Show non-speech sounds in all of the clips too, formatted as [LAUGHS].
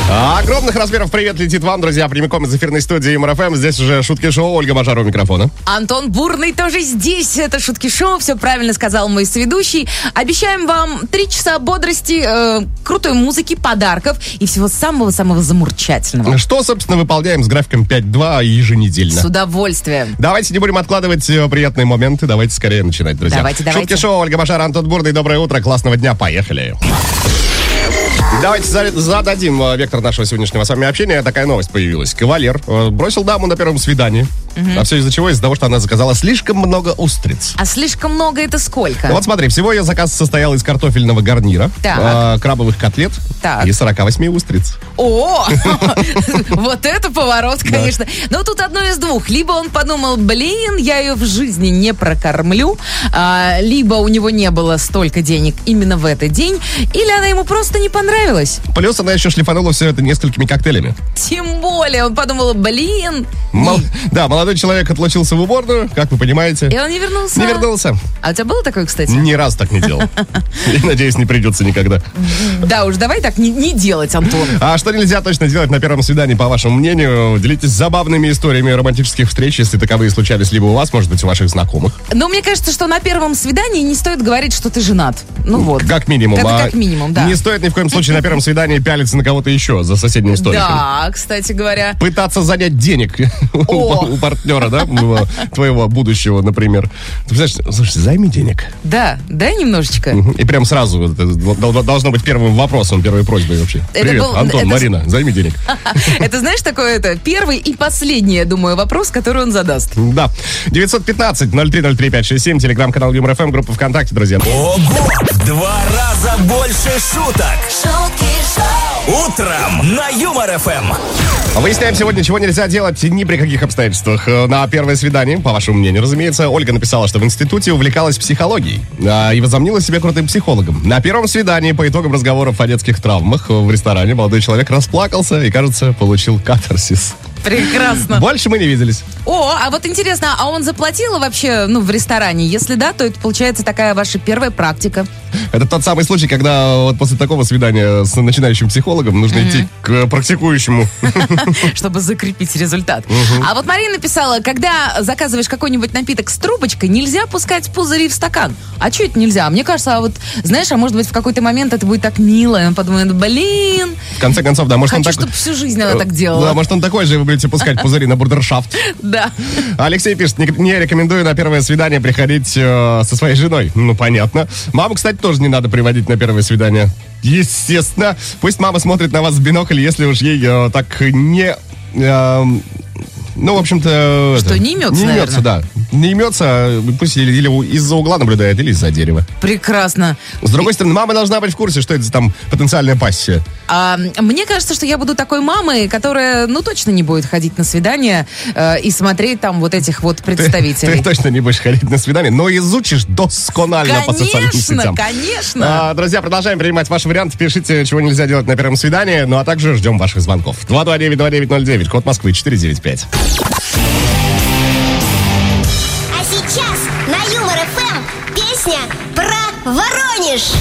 Шутки шоу, Огромных размеров привет летит вам, друзья, прямиком из эфирной студии Юмор FM. Здесь уже шутки-шоу Ольга Мажара у микрофона. Антон Бурный тоже здесь. Это шутки шоу. Все правильно сказал мой соведущий. Обещаем вам три часа бодрости, э, крутой музыки, подарков и всего самого-самого замурчательного. Что, собственно, выполняем с графиком 5-2 еженедельно. С удовольствием. Давайте не будем откладывать э, приятные моменты. Давайте скорее начинать, друзья. Давайте, давайте. Шутки-шоу Ольга Мажара, Антон Бурный. Доброе утро, классного дня. Поехали. Давайте за- зададим э, вектор нашего сегодняшнего с вами общения. Такая новость появилась. Кавалер э, бросил даму на первом свидании. А все из-за чего? Из-за того, что она заказала слишком много устриц. А слишком много это сколько? Ну Вот смотри, всего ее заказ состоял из картофельного гарнира, Так. э, крабовых котлет Так. и 48 устриц. О, [LAUGHS] вот это поворот, конечно. Но тут одно из двух. Либо он подумал, блин, я ее в жизни не прокормлю, а, либо у него не было столько денег именно в этот день, или она ему просто не понравилась. Плюс она еще шлифанула все это несколькими коктейлями. Тем более он подумал, блин, Да, молодой человек отлучился в уборную, как вы понимаете. и он не вернулся. Не вернулся. А у тебя было такое, кстати? Ни раз так не делал. [LAUGHS] И, надеюсь, не придется никогда. Да уж, давай так не, не делать, Антон. А что нельзя точно делать на первом свидании, по вашему мнению? Делитесь забавными историями романтических встреч, если таковые случались либо у вас, может быть, у ваших знакомых. Но мне кажется, что на первом свидании не стоит говорить, что ты женат. Ну вот. Как минимум. Это а как минимум, да. Не стоит ни в коем случае на первом свидании пялиться на кого-то еще за соседним столиком. Да, кстати говоря. Пытаться занять денег [LAUGHS] у партнера, да, твоего будущего, например. Ты представляешь, слушай, займи денег. Да, дай немножечко. И прям сразу должно быть первым вопросом, первой просьбой вообще. Привет, Антон, Марина, займи денег. [LAUGHS] Это знаешь, такой это первый и последний, я думаю, вопрос, который он задаст. Да. 915-0303-567, телеграм-канал ЮморФМ, группа ВКонтакте, друзья. Ого! В два раза больше шуток. шутки Утром на Юмор ФМ. Выясняем сегодня, чего нельзя делать ни при каких обстоятельствах. Э, На первое свидание, по вашему мнению, разумеется, Ольга написала, что в институте увлекалась психологией а, и возомнила себя крутым психологом. На первом свидании, по итогам разговоров о детских травмах в ресторане, молодой человек расплакался и, кажется, получил катарсис. Прекрасно. Больше мы не виделись. О, а вот интересно, а он заплатил вообще, ну, в ресторане? Если да, то это получается такая ваша первая практика. Это тот самый случай, когда вот после такого свидания с начинающим психологом нужно идти к практикующему. [LAUGHS] чтобы закрепить результат. А вот Марина написала, когда заказываешь какой-нибудь напиток с трубочкой, нельзя пускать пузыри в стакан. А что это нельзя? Мне кажется, а вот, знаешь, а может быть в какой-то момент это будет так мило, и он подумает, блин, В конце концов, да, может он хочу, так... чтобы всю жизнь она так Да, делала. может он такой же, будете пускать пузыри на бурдершафт. Да. Алексей пишет, не, не рекомендую на первое свидание приходить э, со своей женой. Ну, понятно. Маму, кстати, тоже не надо приводить на первое свидание. Естественно. Пусть мама смотрит на вас в бинокль, если уж ей э, так не... э, ну, в общем-то... Что, это, не имется, Не имется, да. Не имется, а пусть или, или из-за угла наблюдает, или из-за дерева. Прекрасно. С другой стороны, мама должна быть в курсе, что это за там потенциальная пассия. А, мне кажется, что я буду такой мамой, которая, ну, точно не будет ходить на свидание э, и смотреть там вот этих вот Ты, представителей. ты точно не будешь ходить на свидание, но изучишь досконально по социальным Конечно, сетям. конечно. А, друзья, продолжаем принимать ваши варианты. Пишите, чего нельзя делать на первом свидании. Ну а также ждем ваших звонков. 229-2909, код Москвы 495. Воронеж.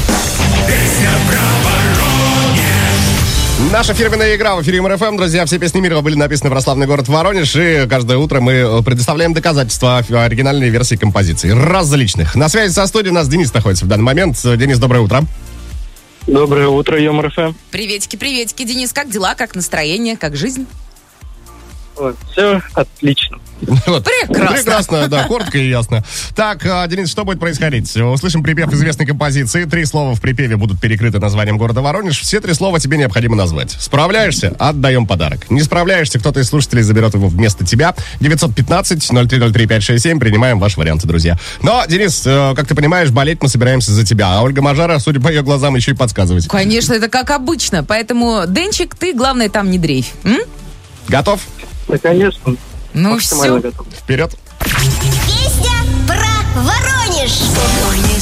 Наша фирменная игра в эфире МРФМ. Друзья, все песни мира были написаны в прославный город Воронеж. И каждое утро мы э, предоставляем доказательства оригинальной версии композиции. Различных. На связи со студией у нас Денис находится в данный момент. Денис, доброе утро. Доброе утро, Юмор ФМ. Приветики, приветики, Денис, как дела, как настроение, как жизнь? Все отлично. Вот. Прекрасно. Прекрасно, да, коротко и ясно. Так, а, Денис, что будет происходить? Услышим припев известной композиции. Три слова в припеве будут перекрыты названием города Воронеж. Все три слова тебе необходимо назвать. Справляешься? Отдаем подарок. Не справляешься? Кто-то из слушателей заберет его вместо тебя. 915-0303-567. Принимаем ваши варианты, друзья. Но, Денис, э, как ты понимаешь, болеть мы собираемся за тебя. А Ольга Мажара, судя по ее глазам, еще и подсказывать. Конечно, это как обычно. Поэтому, Денчик, ты, главное, там не дрейфь. М? Готов? Да, конечно. Ну все. Готов. Вперед. Песня про Воронеж.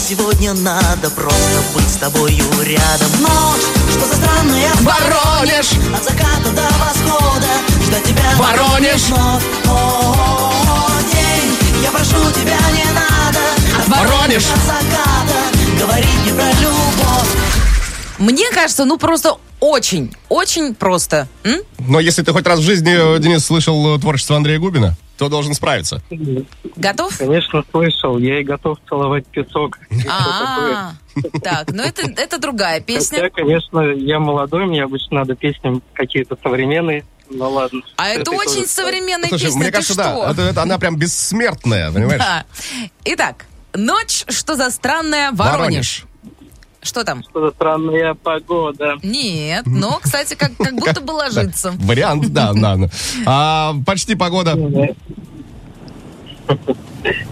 Сегодня надо просто быть с тобою рядом. Ночь, что за странная Воронеж. От заката до восхода ждать тебя. Воронеж. День, я прошу тебя не надо. От Воронеж. До заката говорить не про любовь. Мне кажется, ну просто очень, очень просто. М? Но если ты хоть раз в жизни, э, Денис, слышал э, творчество Андрея Губина, то должен справиться. Готов? Конечно, слышал. Я и готов целовать песок. А, так, ну это, это другая Хотя, песня. конечно, я молодой, мне обычно надо песни какие-то современные. Ну ладно. А это Этой очень тоже. современная Слушай, песня, мне ты кажется, что? да, это, это она прям бессмертная, понимаешь? Да. Итак, ночь, что за странная Воронеж. Что там? Что за странная погода. Нет, но, кстати, как, как [LAUGHS] будто бы ложится. Вариант, да, [LAUGHS] да. да. А, почти погода.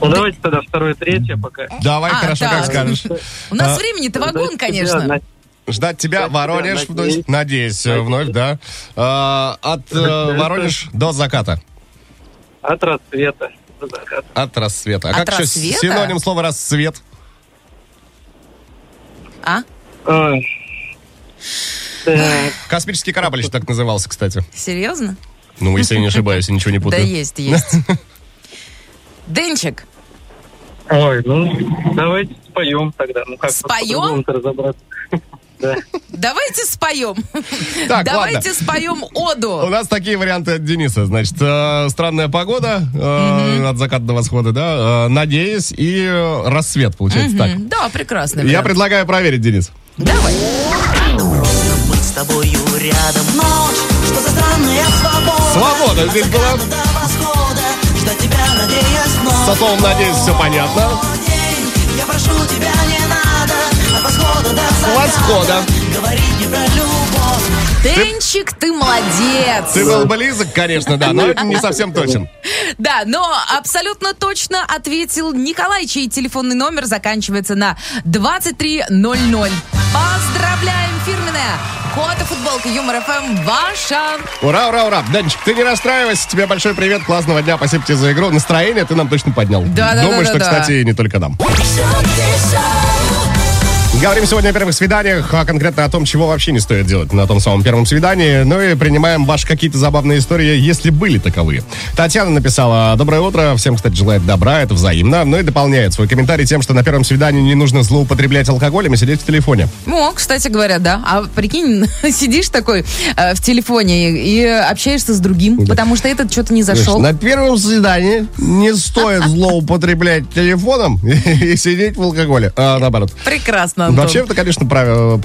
Ну давайте тогда второе, третье пока. Давай, А, хорошо, так. как скажешь. У нас А, времени-то вагон, Ждать тебя, конечно. Ждать тебя, Ждать тебя, Воронеж, вновь. надеюсь. надеюсь, э, вновь, да. А, От э, Воронеж до заката. От рассвета до заката. От рассвета. А От как еще рассвета? синоним слова рассвет? А? Ой. Так, Космический корабль еще так назывался, кстати. Серьезно? Ну, если я не ошибаюсь, я ничего не Да путаю. есть, есть. Денчик, Ой, ну давайте споем тогда. Ну как Споем? разобраться. Да. давайте споем. Так, Давайте ладно. споем У оду. нас такие варианты от Дениса. Значит, э, странная погода э, от заката до восхода, да, э, надеюсь, и рассвет, получается так. М, Да, прекрасно. Я предлагаю проверить, Денис. Давай. Быть с тобою рядом Ночь, что за странная свобода Свобода здесь была. Со словом «надеюсь» все понятно. Восхода Денчик, ты молодец. Ты был близок, конечно, да, но не совсем точен. [LAUGHS] Да, но абсолютно точно ответил Николай, чей телефонный номер заканчивается на 2300. Поздравляем, фирменная Кота футболка Юмор ФМ ваша. Ура, ура, ура. Данчик, ты не расстраивайся. Тебе большой привет, классного дня. Спасибо тебе за игру. Настроение ты нам точно поднял. Да, да, Думаю, да, что, да, да. кстати, не только нам. шутки шоу, Говорим сегодня о первых свиданиях, а конкретно о том, чего вообще не стоит делать на том самом первом свидании. Ну и принимаем ваши какие-то забавные истории, если были таковые. Татьяна написала «Доброе утро». Всем, кстати, желает добра, это взаимно. Ну и дополняет свой комментарий тем, что на первом свидании не нужно злоупотреблять алкоголем и сидеть в телефоне. О, кстати говоря, да. А прикинь, [LAUGHS] сидишь такой э, в телефоне и, общаешься с другим, потому что этот что-то не зашел. На первом свидании не стоит злоупотреблять телефоном [LAUGHS] и сидеть в алкоголе. А, наоборот. Прекрасно, Антон. Вообще, это, конечно, прав-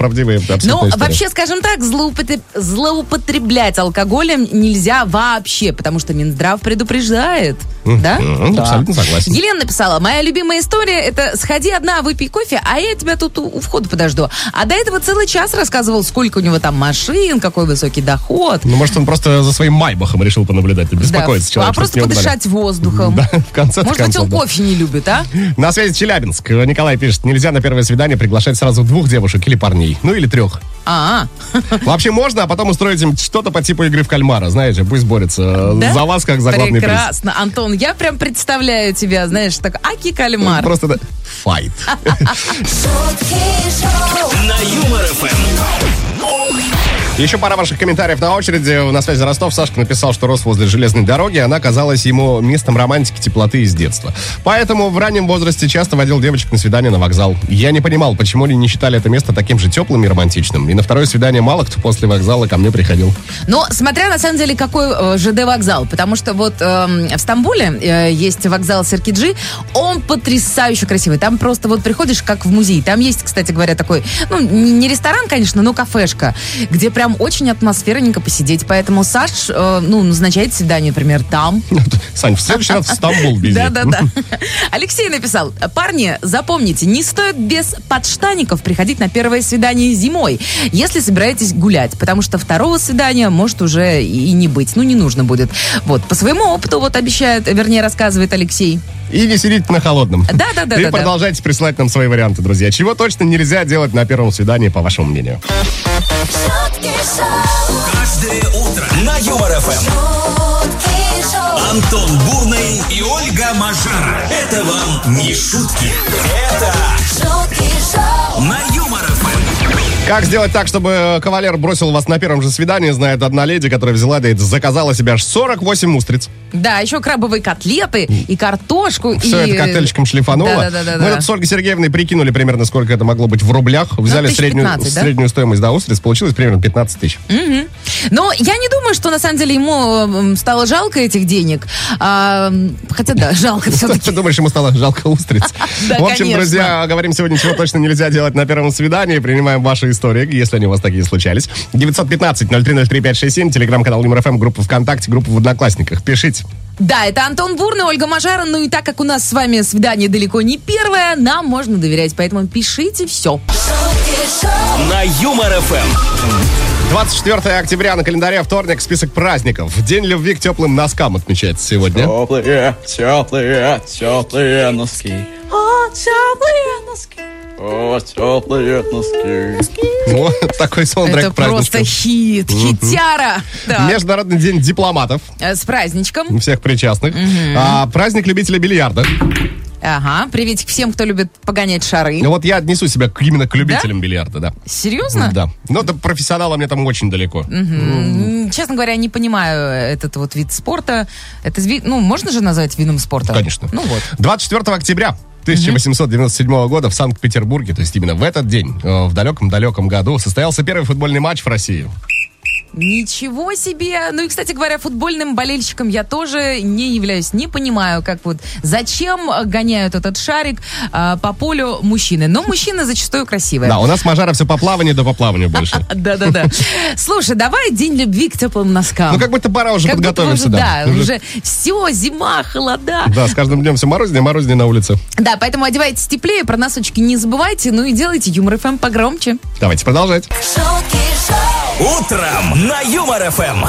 абсолютно Ну, история. вообще, скажем так, злоупотреб- злоупотреблять алкоголем нельзя вообще, потому что Минздрав предупреждает. Да? Мгм, Да. абсолютно согласен. Елена написала, моя любимая история это сходи одна, выпей кофе, а я тебя тут у, у входа подожду. А до этого целый час рассказывал, сколько у него там машин, какой высокий доход. Ну, может, он просто за своим майбахом решил понаблюдать. Беспокоится Да, человек. а просто подышать воздухом. Да, в конце Может быть, концов, он да. кофе не любит, а? На связи Челябинск. Николай пишет, нельзя на первое свидание приглашать сразу двух девушек или парней. Ну, или трех. А, Вообще можно, а потом устроить им что-то по типу игры в кальмара. Знаете, пусть борются Да? за вас, как за главный приз. прекрасно. Антон, я прям представляю тебя, знаешь, так, аки кальмар. Просто да, файт. [LAUGHS] Еще пара ваших комментариев на очереди. На связи Ростов. Сашка написал, что рос возле железной дороги. Она казалась ему местом романтики, теплоты из детства. Поэтому в раннем возрасте часто водил девочек на свидание на вокзал. Я не понимал, почему они не считали это место таким же теплым и романтичным. И на второе свидание мало кто после вокзала ко мне приходил. Но смотря на самом деле какой э, ЖД вокзал, потому что вот эм, в Стамбуле э, есть вокзал Серкиджи, он потрясающе красивый. Там просто вот приходишь как в музей. Там есть, кстати говоря, такой, ну не ресторан, конечно, но кафешка, где прям очень атмосферненько посидеть. Поэтому Саш, э, ну назначает свидание, например, там. [LAUGHS] Сань, в следующий раз в Стамбул беги. Да-да-да. [LAUGHS] Алексей написал, парни, запомните, не стоит без подштаников приходить на первое свидание зимой, если собираетесь гулять, потому что второго свидания может уже и не быть, ну не нужно будет. Вот, по своему опыту вот обещает, вернее рассказывает Алексей. И не сидите на холодном. Да-да-да, И да-да. продолжайте присылать нам свои варианты, друзья. Чего точно нельзя делать на первом свидании, по вашему мнению? Каждое утро на Юмор ФМ. шоу, Антон Бурный и Ольга Мажара. Это вам не шутки. Это шутки шоу на Юмор ФМ. Как сделать так, чтобы кавалер бросил вас на первом же свидании, знает одна леди, которая взяла да и заказала себе аж 48 устриц. Да, еще крабовые котлеты и картошку. Все и... это коктейльчиком шлифануло. Да-да-да-да. Мы тут с Ольгой Сергеевной прикинули примерно, сколько это могло быть в рублях. Взяли тысяч среднюю, 15, да? среднюю стоимость да, устриц, получилось примерно 15 тысяч. Но я не думаю, что на самом деле ему стало жалко этих денег. А, хотя да, жалко все-таки. [LAUGHS] Ты думаешь, ему стало жалко устриц? [LAUGHS] Да, В общем, друзья, говорим сегодня, чего точно нельзя делать на первом свидании. Принимаем ваши истории, если они у вас такие случались. 915-0303-567, телеграм-канал ЮморФМ, группа ВКонтакте, группа в Одноклассниках. Пишите. Да, это Антон Бурный, Ольга Мажара. Ну и так как у нас с вами свидание далеко не первое, нам можно доверять. Поэтому пишите все. На Юмор ФМ. 24 октября на календаре вторник, список праздников. День любви к теплым носкам отмечается сегодня. Теплые, теплые, теплые носки. О, теплые носки. О, теплые носки. Вот [LAUGHS] такой саундтрек Это просто хит, хитяра. Да. Международный день дипломатов. Э, С праздничком. Всех причастных. А, праздник любителя бильярда. Ага, приветик всем, кто любит погонять шары. Ну Вот я отнесу себя к- именно к любителям бильярда, да. Серьезно? Да. Но до профессионала мне там очень далеко. М, Честно говоря, не понимаю этот вот вид спорта. Это, ну, можно же назвать видом спорта? Конечно. Ну вот. 24 октября 1897 года в Санкт-Петербурге, то есть именно в этот день, э, в далеком-далеком году, состоялся первый футбольный матч в России. Ничего себе! Ну и, кстати говоря, футбольным болельщиком я тоже не являюсь. Не понимаю, как вот зачем гоняют этот шарик а, по полю мужчины. Но мужчины зачастую красивые. Да, у нас мажара все по плаванию да по плаванию больше. [LAUGHS] Да-да-да. Слушай, давай день любви к теплым носкам. Ну, как будто пора уже уже, да. да. Уже все, зима, холода. Да, с каждым днем все морознее, морознее на улице. Да, поэтому одевайтесь теплее, про носочки не забывайте, ну и делайте юмор ФМ погромче. Давайте продолжать. шутки шоу, Утром на Юмор ФМ.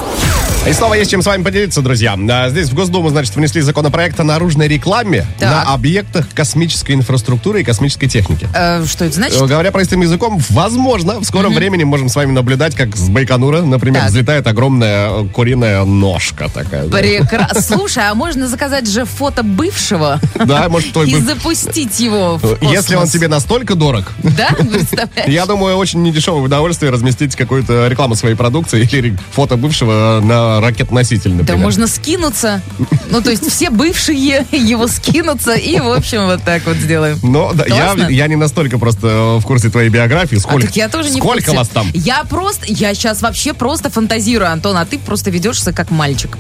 И снова есть чем с вами поделиться, друзья. А, Здесь в Госдуму, значит, внесли законопроект о наружной рекламе Так. на объектах космической инфраструктуры и космической техники. Э, что это значит? Э, Говоря простым языком, возможно, в скором времени можем с вами наблюдать, как с Байконура, например, Так. взлетает огромная э, куриная ножка такая. Прекрасно. [LAUGHS] Слушай, а можно заказать же фото бывшего Да, может, твой [LAUGHS] и запустить его в Если он тебе настолько дорог, Да, [LAUGHS] представляешь? я думаю, очень недешевое удовольствие разместить какую-то рекламу своей продукции или фото бывшего на ракет-носитель, Да например. можно скинуться. Ну, то есть все бывшие его скинутся и, в общем, вот так вот сделаем. Но да, я, я не настолько просто э, в курсе твоей биографии. А Сколько, так я тоже не сколько вас там? Я просто, я сейчас вообще просто фантазирую, Антон, а ты просто ведешься как мальчик.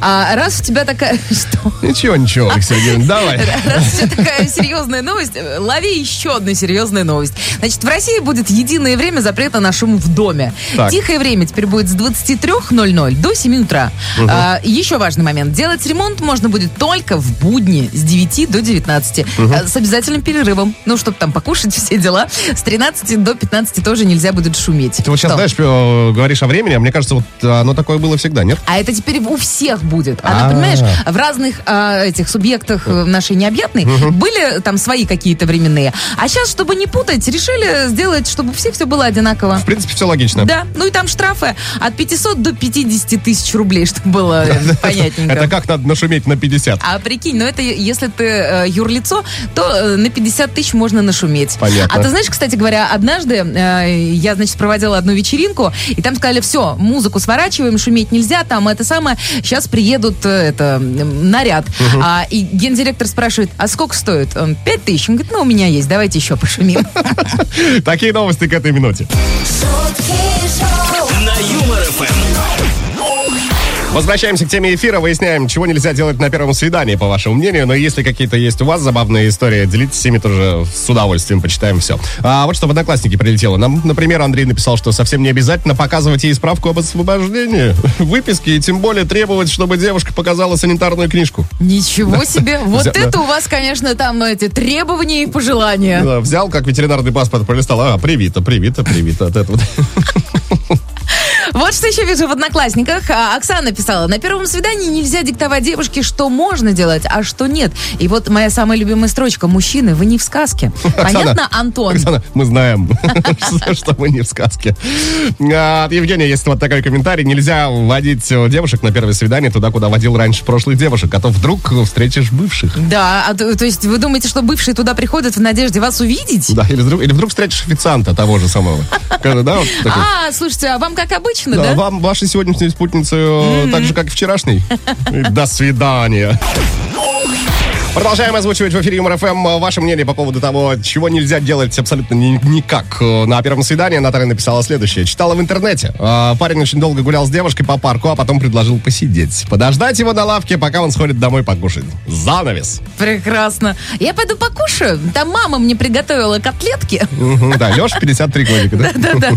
А, раз у тебя такая, [LAUGHS] что? Ничего, ничего, Алексей Сергеевич, [LAUGHS] давай. Раз у тебя такая серьезная новость, лови еще одну серьезную новость. Значит, в России будет единое время запрета на шум в доме. Так. Тихое время теперь будет с 23.00 до 7 утра. А, еще важный момент. Делать ремонт можно будет только в будни с 9 до 19. а, С обязательным перерывом. Ну, чтобы там покушать, [LAUGHS] все дела. С 13 до 15 тоже нельзя будет шуметь. Ты вот сейчас, Что? знаешь, э, говоришь о времени, а мне кажется, вот э, оно такое было всегда, нет? А это теперь у всех будет. А, А. понимаешь, в разных а, этих субъектах э, нашей необъятной были там свои какие-то временные. А сейчас, чтобы не путать, решили сделать, чтобы у всех все было одинаково. В принципе, все логично. Да, ну и там штрафы от 500 до 50 тысяч рублей, [LAUGHS] чтобы было понятненько. Это как надо нашуметь на 50? А прикинь, ну это если ты э, юрлицо, то э, на 50 тысяч можно нашуметь. Понятно. А ты знаешь, кстати говоря, однажды э, я, значит, проводила одну вечеринку, и там сказали, все, музыку сворачиваем, шуметь нельзя, там это самое, сейчас приедут это, наряд. А, и гендиректор спрашивает, а сколько стоит? Он, 5 тысяч. Он говорит, ну, у меня есть, давайте еще пошумим. [LAUGHS] Такие новости к этой минуте. шутки Возвращаемся к теме эфира, выясняем, чего нельзя делать на первом свидании, по вашему мнению. Но если какие-то есть у вас забавные истории, делитесь ими тоже с удовольствием, почитаем все. А вот что в Одноклассники прилетело. Нам, например, Андрей написал, что совсем не обязательно показывать ей справку об освобождении, [LAUGHS] выписки, и тем более требовать, чтобы девушка показала санитарную книжку. Ничего себе. [LAUGHS] Вот Взя- это у вас, конечно, там эти требования и пожелания. Да, Взял, как ветеринарный паспорт, пролистал, а, привито, привито, привито от этого. [LAUGHS] Вот что еще вижу в Одноклассниках. А, Оксана писала, на первом свидании нельзя диктовать девушке, что можно делать, а что нет. И вот моя самая любимая строчка. Мужчины, вы не в сказке. [LAUGHS] Понятно, Антон? Оксана, мы знаем, [LAUGHS] что- мы не в сказке. А, От Евгения есть вот такой комментарий. Нельзя водить э, девушек на первое свидание туда, куда водил раньше прошлых девушек, а то вдруг встретишь бывших. Да, а то, то есть вы думаете, что бывшие туда приходят в надежде вас увидеть? Да, или вдруг, или вдруг встретишь официанта того же самого. [LAUGHS] Когда, да, вот такой, А, слушайте, а вам как обычно, Да, да? вам вашей сегодняшней спутницы э, так же, как и вчерашней. [LAUGHS] До свидания. Продолжаем озвучивать в эфире Юмор ФМ ваше мнение по поводу того, чего нельзя делать абсолютно ни- никак. Э, На первом свидании Наталья написала следующее. Читала в интернете. Э, Парень очень долго гулял с девушкой по парку, а потом предложил посидеть. Подождать его на лавке, пока он сходит домой покушать. Занавес. Прекрасно. Я пойду покушаю. Там мама мне приготовила котлетки. Да, Леша 53 годика, да? Да-да.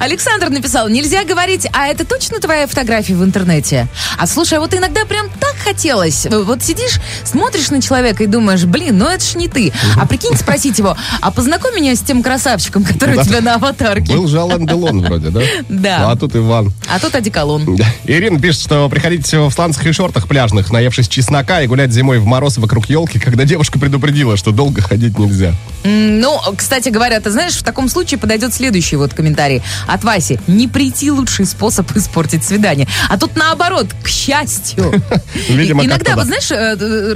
Александр написал, нельзя говорить, а это точно твоя фотография в интернете? А слушай, а вот иногда прям так хотелось. Вот сидишь, смотришь на человека и думаешь, блин, ну это ж не ты. А прикинь, спросить его, а познакомь меня с тем красавчиком, который у тебя на аватарке. Был же Алан Делон вроде, да? Да. А тут Иван. А тут одеколон. Ирина пишет, что приходить в сланцах и шортах пляжных, наевшись чеснока и гулять зимой в мороз вокруг елки, когда девушка предупредила, что долго ходить нельзя. Ну, кстати говоря, ты знаешь, в таком случае подойдет следующий вот комментарий от Васи. Не прийти лучший способ [LAUGHS] испортить свидание. А тут наоборот, к счастью. [LAUGHS] Видимо, Иногда, вот знаешь, э,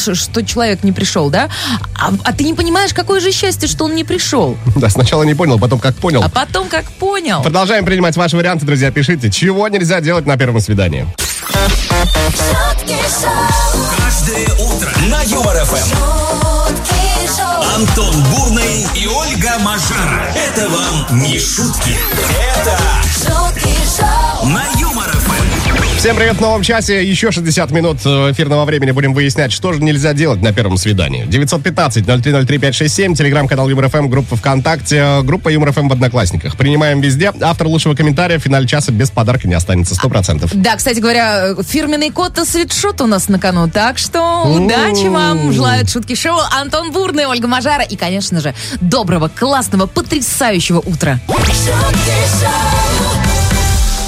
расстраиваешь, что человек не пришел, да? А, а ты не понимаешь, какое же счастье, что он не пришел. Да, сначала не понял, потом как понял. А потом как понял. Продолжаем принимать ваши варианты, друзья. Пишите, чего нельзя делать на первом свидании. Каждое утро на Юмор FM. Антон Бурный и Ольга Мажара. Это вам не шутки. Это шутки шоу, на Юмор FM. Всем привет в новом часе. Еще 60 минут э, эфирного времени будем выяснять, что же нельзя делать на первом свидании. 915-0303-567, телеграм-канал Юмор FM, группа ВКонтакте, э, группа Юмор FM в Одноклассниках. Принимаем везде. Автор лучшего комментария в финале часа без подарка не останется, 100%. Да, кстати говоря, э, фирменный кот и свитшот у нас на кону. Так что удачи вам. Желают шутки шоу Антон Бурный, Ольга Мажара. И, конечно же, доброго, классного, потрясающего утра. шутки шоу,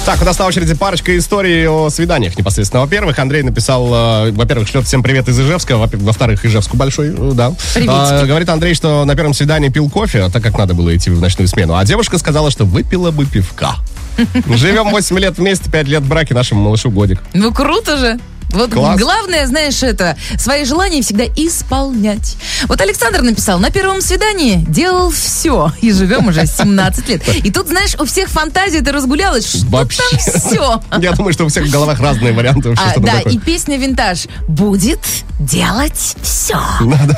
Так, у нас на очереди парочка историй о свиданиях непосредственно. Во-первых, Андрей написал, э, во-первых, шлет всем привет из Ижевска, во- во-вторых, Ижевску большой, э, да. Приветики. А, говорит Андрей, что на первом свидании пил кофе, так как надо было идти в ночную смену, а девушка сказала, что выпила бы пивка. [LAUGHS] Живем 8 лет вместе, 5 лет в браке, нашему малышу годик. Ну, круто же. Вот Класс. главное, знаешь, это свои желания всегда исполнять. Вот Александр написал, на первом свидании делал все. И живем уже 17 лет. И тут, знаешь, у всех фантазия ты разгулялась, что Вообще. там все. Я думаю, что у всех в головах разные варианты А, да, такое. и песня «Винтаж» будет делать все.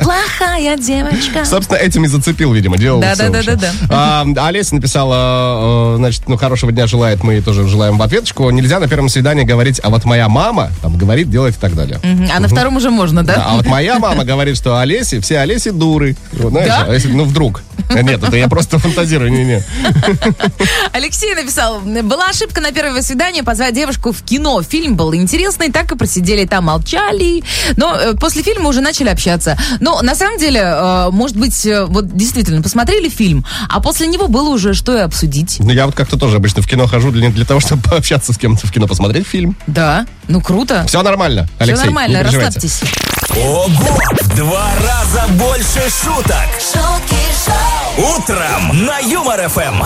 Плохая девочка. Собственно, этим и зацепил, видимо, делал Да, всё да, да, вообще. да, А, Олеся написала, э, значит, ну, хорошего дня желает, мы тоже желаем в ответочку. Нельзя на первом свидании говорить, а вот моя мама там говорит, делать и так далее. Мгм, А на втором уже можно, Да, да? а вот моя мама говорит, что Олеси, все Олеси дуры. Вот, знаешь, Да? а если, ну, вдруг. Нет, это я просто фантазирую, не-не. Алексей написал, была ошибка на первое свидание позвать девушку в кино. Фильм был интересный, так и просидели там, молчали. Но э, после фильма уже начали общаться. Но на самом деле, э, может быть, э, вот действительно, посмотрели фильм, а после него было уже что и обсудить. Ну, я вот как-то тоже обычно в кино хожу для, для того, чтобы пообщаться с кем-то в кино, посмотреть фильм. Да, ну круто. Все нормально, Все Алексей, нормально, не переживайте. расслабьтесь. Ого! В два раза больше шуток. шутки шоу, Утром на Юмор ФМ.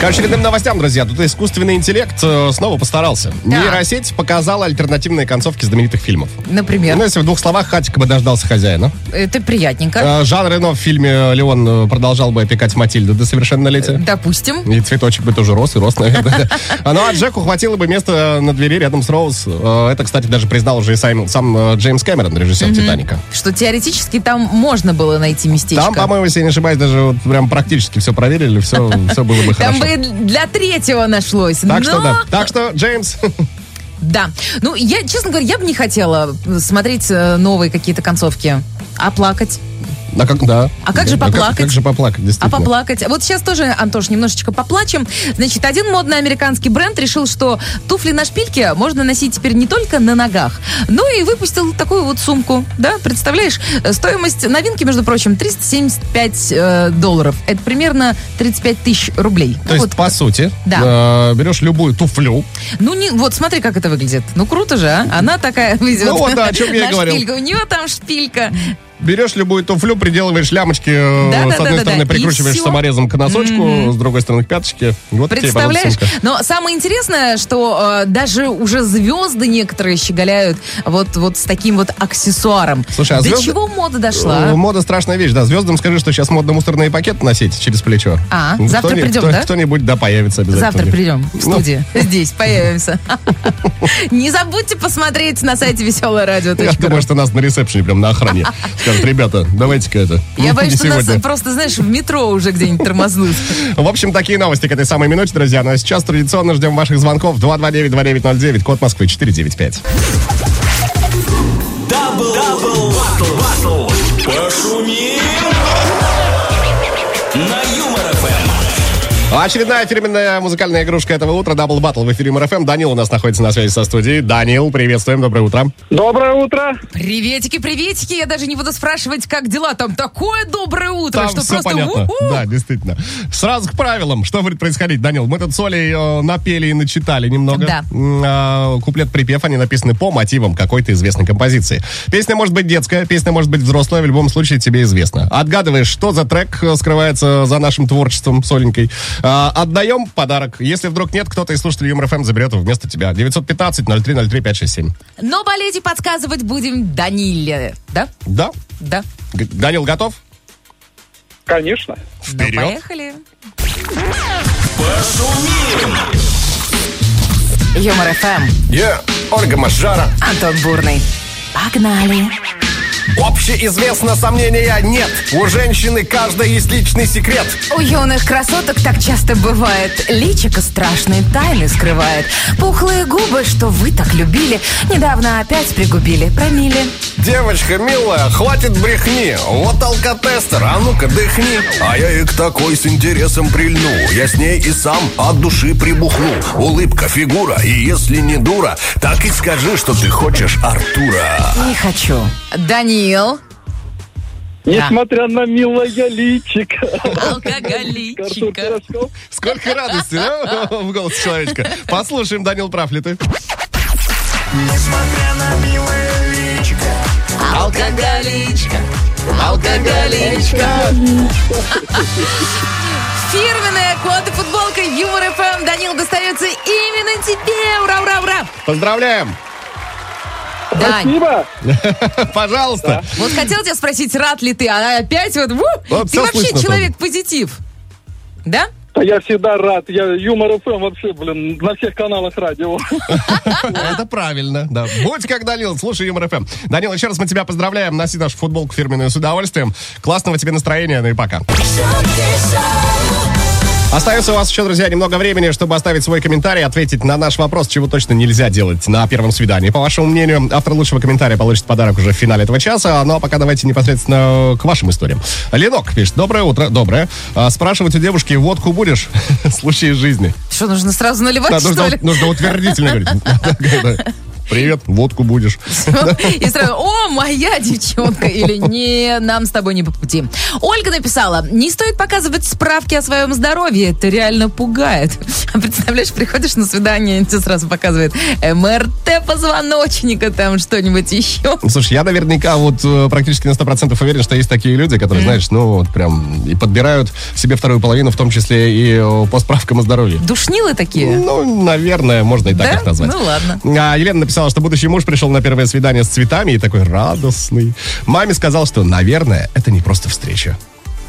К очередным новостям, друзья. Тут искусственный интеллект э, снова постарался. Да. Нейросеть показала альтернативные концовки знаменитых фильмов. Например, Ну, если в двух словах, Хатик бы дождался хозяина. это приятненько. Э, Жан Рено в фильме «Леон» э, продолжал бы опекать Матильду до совершеннолетия. Допустим. И цветочек бы тоже рос и рос, наверное. А [LAUGHS] Ну, а Джеку хватило бы места на двери рядом с Роуз. Это, кстати, даже признал уже и сам, сам Джеймс Кэмерон, режиссер «Титаника». Что теоретически там можно было найти местечко. Там, по-моему, если я не ошибаюсь, даже вот прям практически все проверили, все, [LAUGHS] все было бы Там хорошо. бы для третьего нашлось. Так что Но- да. Так что, Джеймс, [LAUGHS] Да. Ну, я, честно говоря, я бы не хотела смотреть э, новые какие-то концовки. А плакать? А как, да. А как же Да, поплакать? Как, же поплакать, А действительно. поплакать. Вот сейчас тоже, Антош, немножечко поплачем. Значит, один модный американский бренд решил, что туфли на шпильке можно носить теперь не только на ногах, но и выпустил такую вот сумку. Да, представляешь? Э, Стоимость новинки, между прочим, 375 э, долларов. Это примерно 35 тысяч рублей. То Ну, есть, вот, по сути, Да. э, берешь любую туфлю, ну, не, вот смотри, как это выглядит. Ну, круто же, а? Она такая [LAUGHS] выйдет Ну вот, да, о чем я и на говорил. шпильку. У нее там шпилька. Берешь любую туфлю, приделываешь лямочки, э, Да, да, с одной да, да, стороны да. Прикручиваешь саморезом к носочку, с другой стороны к пяточке. Вот тебе, Представляешь? сумка. Но самое интересное, что э, даже уже звезды некоторые щеголяют вот, вот с таким вот аксессуаром. Слушай, а До звезды- чего мода Э, дошла? Мода страшная вещь, да. Звездам скажи, что сейчас модно мусорные пакеты носить через плечо. А, Ну, завтра кто-ни- придем, кто- да? Кто-нибудь, да, появится обязательно. Завтра придем в Ну, студии. Здесь появимся. [LAUGHS] Не забудьте посмотреть на сайте веселое радио. Я думаю, что нас на ресепшене, прям на охране. Скажут, ребята, давайте-ка это. Я боюсь, не что нас сегодня». просто, знаешь, в метро уже где-нибудь тормознут. [LAUGHS] В общем, такие новости к этой самой минуте, друзья. Ну а сейчас традиционно ждем ваших звонков. 229-2909, код Москвы 495. Double, double, battle, battle. Пошумим. Очередная фирменная музыкальная игрушка этого утра. Double Battle в эфире Юмор FM. Данил у нас находится на связи со студией. Данил, приветствуем, доброе утро. Доброе утро. Приветики, приветики. Я даже не буду спрашивать, как дела. Там такое доброе утро, Там что все просто понятно. у-ху. Да, действительно. Сразу к правилам. Что будет происходить, Данил? Мы тут с Олей э, напели и начитали немного. Да. А, Куплет-припев, они написаны по мотивам какой-то известной композиции. Песня может быть детская, песня может быть взрослая, в любом случае тебе известно. Отгадываешь, что за трек э, скрывается за нашим творчеством с Оленькой. А, Отдаем подарок. Если вдруг нет, кто-то из слушателей Юмор ФМ заберет его вместо тебя. 915-0303-567. Но болеть и подсказывать будем Даниле. Да? Да? Да. Г- Данил готов? Конечно. Ну, Вперед. поехали. Юмор ФМ. Я, Ольга Мажара. Антон Бурный. Погнали. Общеизвестно, сомнения нет. У женщины каждой есть личный секрет. У юных красоток так часто бывает. Личико страшные тайны скрывает. Пухлые губы, что вы так любили, недавно опять пригубили, промили. Девочка милая, хватит брехни. Вот алкотестер, а ну-ка дыхни. А я и к такой с интересом прильну Я с ней и сам от души прибухну Улыбка, фигура, и если не дура Так и скажи, что ты хочешь Артура Не хочу. Данил. Несмотря на милое личико. Пирожков. Сколько радости, да, в голосе человечка. Послушаем, Данил, прав ли ты? Алкоголичка. Алкоголичка. Фирменная кот и футболка Юмор ФМ. Данил достается именно тебе. Ура, ура, ура. Поздравляем! Дань, Спасибо. [LAUGHS] Пожалуйста. вот хотел тебя спросить, рад ли ты, а опять вот... Вот ты всё вообще слышно человек позитив. Да? Да я всегда рад. Я Юмор ФМ вообще, блин, на всех каналах радио. [LAUGHS] Это правильно, да. Будь как Данил, слушай Юмор ФМ. Данил, еще раз мы тебя поздравляем. Носи нашу футболку фирменную с удовольствием. Классного тебе настроения, ну и пока. шутки шоу, Остается у вас еще, друзья, немного времени, чтобы оставить свой комментарий, ответить на наш вопрос, чего точно нельзя делать на первом свидании. По вашему мнению, автор лучшего комментария получит подарок уже в финале этого часа. Ну а пока давайте непосредственно к вашим историям. Ленок пишет, доброе утро, доброе. А, спрашивать у девушки, водку будешь? [LAUGHS] Случай из жизни. Что, нужно сразу наливать, Да, что нужно, ли? нужно утвердительно говорить. [LAUGHS] Привет, водку будешь. [LAUGHS] И сразу, о, моя девчонка, или не, нам с тобой не по пути. Ольга написала, не стоит показывать справки о своем здоровье, это реально пугает. А Представляешь, приходишь на свидание, тебе сразу показывает МРТ позвоночника, там что-нибудь еще. Слушай, я наверняка вот э, практически на 100% уверен, что есть такие люди, которые, знаешь, ну вот прям и подбирают себе вторую половину, в том числе и э, по справкам о здоровье. Душнилы такие? Ну, наверное, можно и так их назвать. Ну, ладно. А Елена написала, что будущий муж пришел на первое свидание с цветами и такой радостный. Маме сказал, что, наверное, это не просто встреча.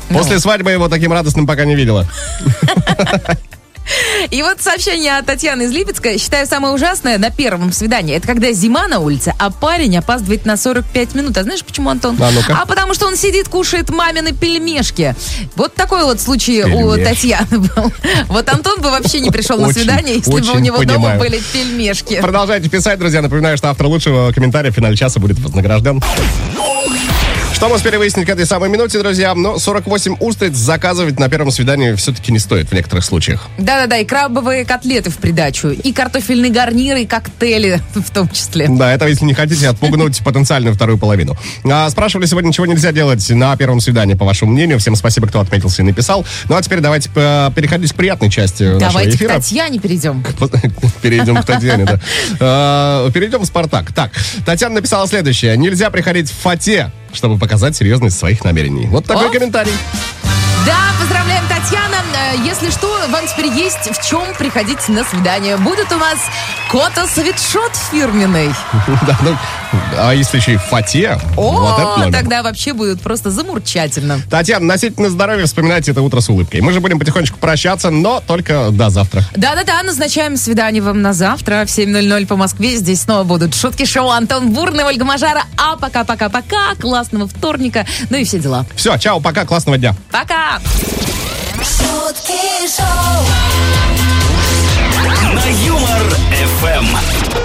Ну. После свадьбы его таким радостным пока не видела. [LAUGHS] И вот сообщение от Татьяны из Липецка. Считаю самое ужасное на первом свидании. Это когда зима на улице, а парень опаздывает на 45 минут. А знаешь почему, Антон? А ну-ка. потому что он сидит, кушает мамины пельмешки. Вот такой вот случай у Пельмешки. Татьяны был. Вот Антон бы вообще не пришел на свидание, если бы у него дома были пельмешки. Продолжайте писать, друзья. Напоминаю, что автор лучшего комментария в финале часа будет вознагражден. Что мы успели выяснить к этой самой минуте, друзья? Но 48 устриц заказывать на первом свидании все-таки не стоит в некоторых случаях. Да-да-да, и крабовые котлеты в придачу, и картофельный гарнир, и коктейли [LAUGHS] в том числе. Да, это если не хотите отпугнуть [LAUGHS] потенциальную вторую половину. А, спрашивали сегодня, чего нельзя делать на первом свидании, по вашему мнению. Всем спасибо, кто отметился и написал. Ну а теперь давайте э, переходить к приятной части нашего Давайте к эфира. Татьяне перейдем. [LAUGHS] Перейдем к Татьяне, да. А, Перейдем в Спартак. Так, Татьяна написала следующее. Нельзя приходить в фате, чтобы показать серьезность своих намерений. Вот такой О. комментарий. Да, поздравляем, Татьяна. Э, Если что, вам теперь есть в чем приходить на свидание. Будет у вас кота свитшот фирменный. [LAUGHS] Да, ну, а если еще и фате, О, вот тогда вообще будет просто замурчательно. Татьяна, носите на здоровье, вспоминайте это утро с улыбкой. Мы же будем потихонечку прощаться, но только до завтра. Да-да-да, назначаем свидание вам на завтра в 7.00 по Москве. Здесь снова будут шутки шоу Антон Бурный, Ольга Мажара. А пока-пока-пока, классного вторника, ну и все дела. Все, чао, пока, классного дня. Пока! утра. Шутки шоу. На Юмор ФМ.